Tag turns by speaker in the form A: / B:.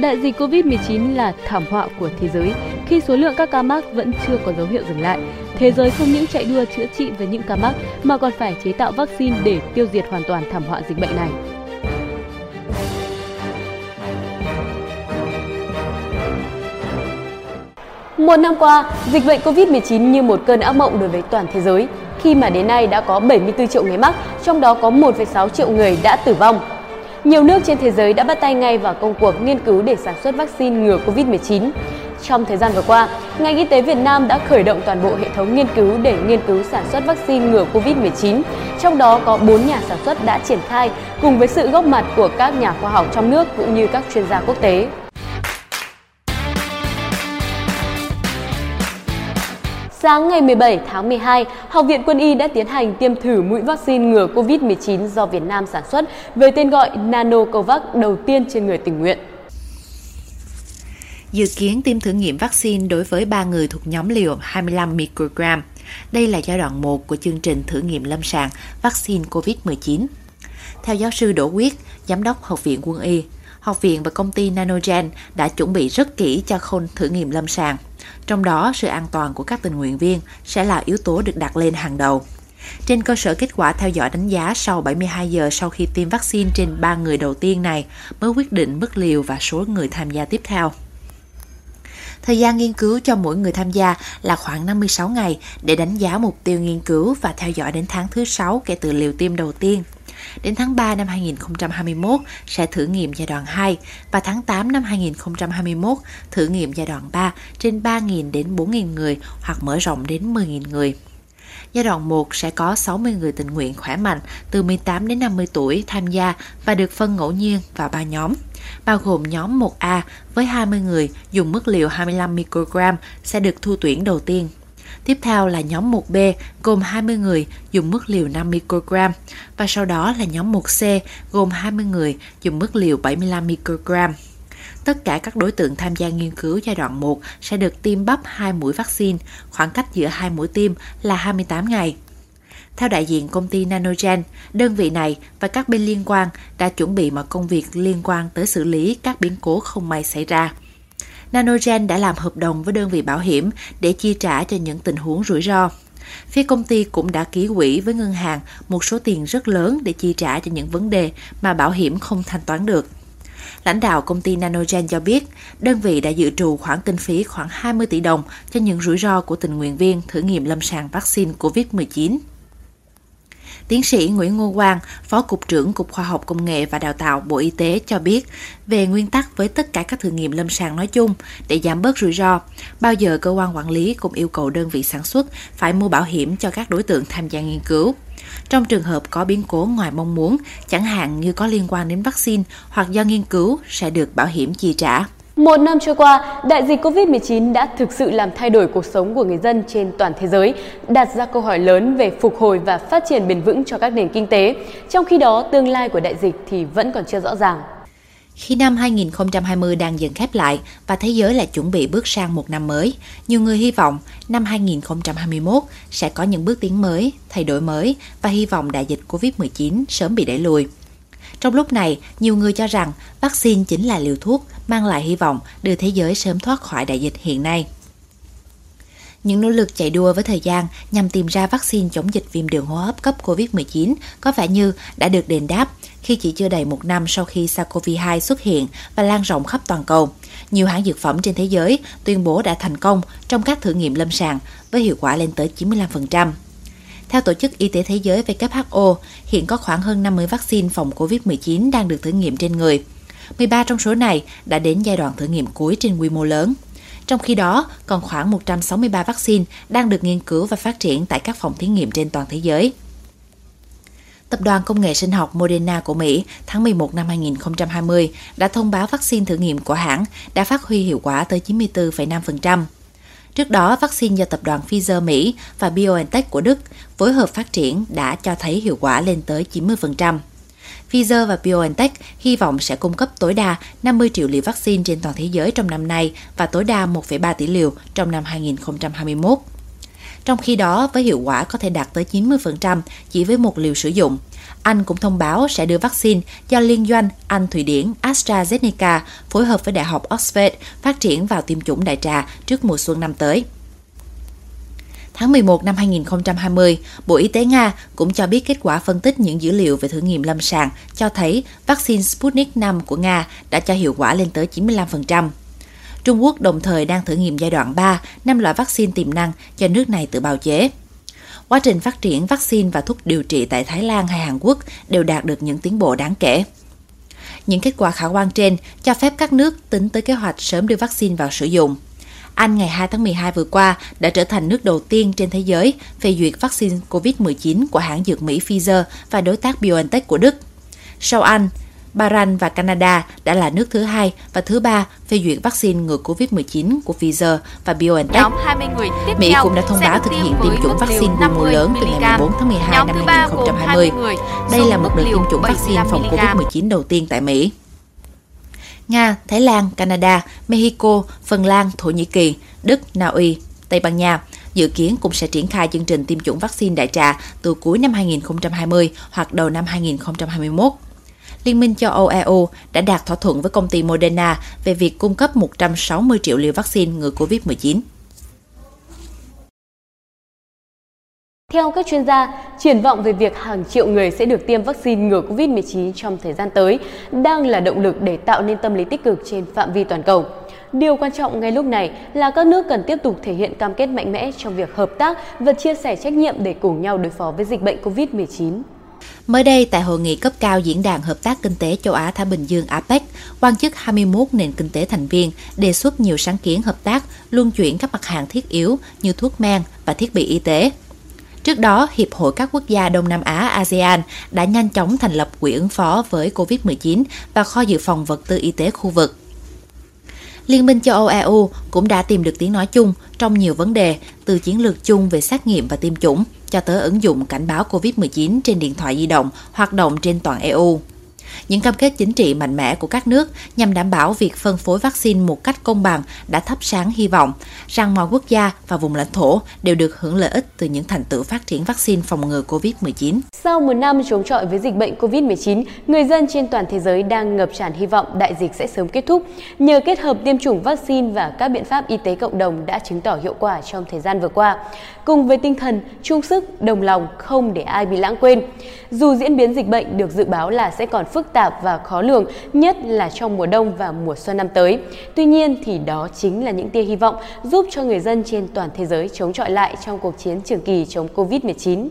A: Đại dịch Covid-19 là thảm họa của thế giới khi số lượng các ca mắc vẫn chưa có dấu hiệu dừng lại. Thế giới không những chạy đua chữa trị với những ca mắc mà còn phải chế tạo vaccine để tiêu diệt hoàn toàn thảm họa dịch bệnh này. Một năm qua, dịch bệnh Covid-19 như một cơn ác mộng đối với toàn thế giới, khi mà đến nay đã có 74 triệu người mắc, trong đó có 1,6 triệu người đã tử vong. Nhiều nước trên thế giới đã bắt tay ngay vào công cuộc nghiên cứu để sản xuất vaccine ngừa Covid-19. Trong thời gian vừa qua, ngành y tế Việt Nam đã khởi động toàn bộ hệ thống nghiên cứu để nghiên cứu sản xuất vaccine ngừa Covid-19. Trong đó có 4 nhà sản xuất đã triển khai cùng với sự góp mặt của các nhà khoa học trong nước cũng như các chuyên gia quốc tế. Sáng ngày 17 tháng 12, Học viện Quân y đã tiến hành tiêm thử mũi vaccine ngừa COVID-19 do Việt Nam sản xuất với tên gọi Nanocovax đầu tiên trên người tình nguyện.
B: Dự kiến tiêm thử nghiệm vaccine đối với 3 người thuộc nhóm liều 25 microgram. Đây là giai đoạn 1 của chương trình thử nghiệm lâm sàng vaccine COVID-19. Theo giáo sư Đỗ Quyết, Giám đốc Học viện Quân y, Học viện và công ty Nanogen đã chuẩn bị rất kỹ cho khâu thử nghiệm lâm sàng. Trong đó, sự an toàn của các tình nguyện viên sẽ là yếu tố được đặt lên hàng đầu. Trên cơ sở kết quả theo dõi đánh giá sau 72 giờ sau khi tiêm vaccine trên 3 người đầu tiên này mới quyết định mức liều và số người tham gia tiếp theo. Thời gian nghiên cứu cho mỗi người tham gia là khoảng 56 ngày để đánh giá mục tiêu nghiên cứu và theo dõi đến tháng thứ 6 kể từ liều tiêm đầu tiên. Đến tháng 3 năm 2021 sẽ thử nghiệm giai đoạn 2 và tháng 8 năm 2021 thử nghiệm giai đoạn 3 trên 3.000 đến 4.000 người hoặc mở rộng đến 10.000 người. Giai đoạn 1 sẽ có 60 người tình nguyện khỏe mạnh từ 18 đến 50 tuổi tham gia và được phân ngẫu nhiên vào 3 nhóm, bao gồm nhóm 1A với 20 người dùng mức liều 25 microgram sẽ được thu tuyển đầu tiên Tiếp theo là nhóm 1B gồm 20 người dùng mức liều 5 microgram và sau đó là nhóm 1C gồm 20 người dùng mức liều 75 microgram. Tất cả các đối tượng tham gia nghiên cứu giai đoạn 1 sẽ được tiêm bắp 2 mũi vaccine, khoảng cách giữa hai mũi tiêm là 28 ngày. Theo đại diện công ty Nanogen, đơn vị này và các bên liên quan đã chuẩn bị mọi công việc liên quan tới xử lý các biến cố không may xảy ra. Nanogen đã làm hợp đồng với đơn vị bảo hiểm để chi trả cho những tình huống rủi ro. Phía công ty cũng đã ký quỹ với ngân hàng một số tiền rất lớn để chi trả cho những vấn đề mà bảo hiểm không thanh toán được. Lãnh đạo công ty Nanogen cho biết, đơn vị đã dự trù khoản kinh phí khoảng 20 tỷ đồng cho những rủi ro của tình nguyện viên thử nghiệm lâm sàng vaccine COVID-19. Tiến sĩ Nguyễn Ngô Quang, Phó Cục trưởng Cục Khoa học Công nghệ và Đào tạo Bộ Y tế cho biết, về nguyên tắc với tất cả các thử nghiệm lâm sàng nói chung để giảm bớt rủi ro, bao giờ cơ quan quản lý cũng yêu cầu đơn vị sản xuất phải mua bảo hiểm cho các đối tượng tham gia nghiên cứu. Trong trường hợp có biến cố ngoài mong muốn, chẳng hạn như có liên quan đến vaccine hoặc do nghiên cứu sẽ được bảo hiểm chi trả.
A: Một năm trôi qua, đại dịch Covid-19 đã thực sự làm thay đổi cuộc sống của người dân trên toàn thế giới, đặt ra câu hỏi lớn về phục hồi và phát triển bền vững cho các nền kinh tế. Trong khi đó, tương lai của đại dịch thì vẫn còn chưa rõ ràng.
B: Khi năm 2020 đang dần khép lại và thế giới lại chuẩn bị bước sang một năm mới, nhiều người hy vọng năm 2021 sẽ có những bước tiến mới, thay đổi mới và hy vọng đại dịch Covid-19 sớm bị đẩy lùi. Trong lúc này, nhiều người cho rằng vaccine chính là liều thuốc mang lại hy vọng đưa thế giới sớm thoát khỏi đại dịch hiện nay. Những nỗ lực chạy đua với thời gian nhằm tìm ra vaccine chống dịch viêm đường hô hấp cấp COVID-19 có vẻ như đã được đền đáp khi chỉ chưa đầy một năm sau khi SARS-CoV-2 xuất hiện và lan rộng khắp toàn cầu. Nhiều hãng dược phẩm trên thế giới tuyên bố đã thành công trong các thử nghiệm lâm sàng với hiệu quả lên tới 95%. Theo Tổ chức Y tế Thế giới WHO, hiện có khoảng hơn 50 vaccine phòng COVID-19 đang được thử nghiệm trên người. 13 trong số này đã đến giai đoạn thử nghiệm cuối trên quy mô lớn. Trong khi đó, còn khoảng 163 vaccine đang được nghiên cứu và phát triển tại các phòng thí nghiệm trên toàn thế giới. Tập đoàn Công nghệ sinh học Moderna của Mỹ tháng 11 năm 2020 đã thông báo vaccine thử nghiệm của hãng đã phát huy hiệu quả tới 94,5%. Trước đó, vaccine do tập đoàn Pfizer Mỹ và BioNTech của Đức phối hợp phát triển đã cho thấy hiệu quả lên tới 90%. Pfizer và BioNTech hy vọng sẽ cung cấp tối đa 50 triệu liều vaccine trên toàn thế giới trong năm nay và tối đa 1,3 tỷ liều trong năm 2021 trong khi đó với hiệu quả có thể đạt tới 90% chỉ với một liều sử dụng. Anh cũng thông báo sẽ đưa vaccine do liên doanh Anh-Thụy Điển AstraZeneca phối hợp với Đại học Oxford phát triển vào tiêm chủng đại trà trước mùa xuân năm tới. Tháng 11 năm 2020, Bộ Y tế Nga cũng cho biết kết quả phân tích những dữ liệu về thử nghiệm lâm sàng cho thấy vaccine Sputnik V của Nga đã cho hiệu quả lên tới 95%. Trung Quốc đồng thời đang thử nghiệm giai đoạn 3 năm loại vaccine tiềm năng do nước này tự bào chế. Quá trình phát triển vaccine và thuốc điều trị tại Thái Lan hay Hàn Quốc đều đạt được những tiến bộ đáng kể. Những kết quả khả quan trên cho phép các nước tính tới kế hoạch sớm đưa vaccine vào sử dụng. Anh ngày 2 tháng 12 vừa qua đã trở thành nước đầu tiên trên thế giới phê duyệt vaccine COVID-19 của hãng dược Mỹ Pfizer và đối tác BioNTech của Đức. Sau Anh, Bahrain và Canada đã là nước thứ hai và thứ ba phê duyệt vaccine ngừa COVID-19 của Pfizer và BioNTech. Nhóm 20 người tiếp Mỹ cũng đã thông báo thực hiện tiêm chủng vaccine quy mô lớn từ ngày 14 tháng 12 năm 2020. Đây là một đợt tiêm chủng vaccine phòng COVID-19 đầu tiên tại Mỹ. Nga, Thái Lan, Canada, Mexico, Phần Lan, Thổ Nhĩ Kỳ, Đức, Na Uy, Tây Ban Nha dự kiến cũng sẽ triển khai chương trình tiêm chủng vaccine đại trà từ cuối năm 2020 hoặc đầu năm 2021. Liên minh châu Âu EU đã đạt thỏa thuận với công ty Moderna về việc cung cấp 160 triệu liều vaccine ngừa COVID-19.
A: Theo các chuyên gia, triển vọng về việc hàng triệu người sẽ được tiêm vaccine ngừa COVID-19 trong thời gian tới đang là động lực để tạo nên tâm lý tích cực trên phạm vi toàn cầu. Điều quan trọng ngay lúc này là các nước cần tiếp tục thể hiện cam kết mạnh mẽ trong việc hợp tác và chia sẻ trách nhiệm để cùng nhau đối phó với dịch bệnh COVID-19.
B: Mới đây, tại hội nghị cấp cao Diễn đàn Hợp tác Kinh tế Châu Á-Thái Bình Dương APEC, quan chức 21 nền kinh tế thành viên đề xuất nhiều sáng kiến hợp tác luân chuyển các mặt hàng thiết yếu như thuốc men và thiết bị y tế. Trước đó, Hiệp hội các quốc gia Đông Nam Á ASEAN đã nhanh chóng thành lập quỹ ứng phó với COVID-19 và kho dự phòng vật tư y tế khu vực. Liên minh châu Âu EU cũng đã tìm được tiếng nói chung trong nhiều vấn đề, từ chiến lược chung về xét nghiệm và tiêm chủng cho tới ứng dụng cảnh báo COVID-19 trên điện thoại di động hoạt động trên toàn EU những cam kết chính trị mạnh mẽ của các nước nhằm đảm bảo việc phân phối vaccine một cách công bằng đã thắp sáng hy vọng rằng mọi quốc gia và vùng lãnh thổ đều được hưởng lợi ích từ những thành tựu phát triển vaccine phòng ngừa COVID-19.
A: Sau một năm chống chọi với dịch bệnh COVID-19, người dân trên toàn thế giới đang ngập tràn hy vọng đại dịch sẽ sớm kết thúc. Nhờ kết hợp tiêm chủng vaccine và các biện pháp y tế cộng đồng đã chứng tỏ hiệu quả trong thời gian vừa qua, cùng với tinh thần chung sức, đồng lòng không để ai bị lãng quên. Dù diễn biến dịch bệnh được dự báo là sẽ còn phức phức tạp và khó lường, nhất là trong mùa đông và mùa xuân năm tới. Tuy nhiên thì đó chính là những tia hy vọng giúp cho người dân trên toàn thế giới chống chọi lại trong cuộc chiến trường kỳ chống Covid-19.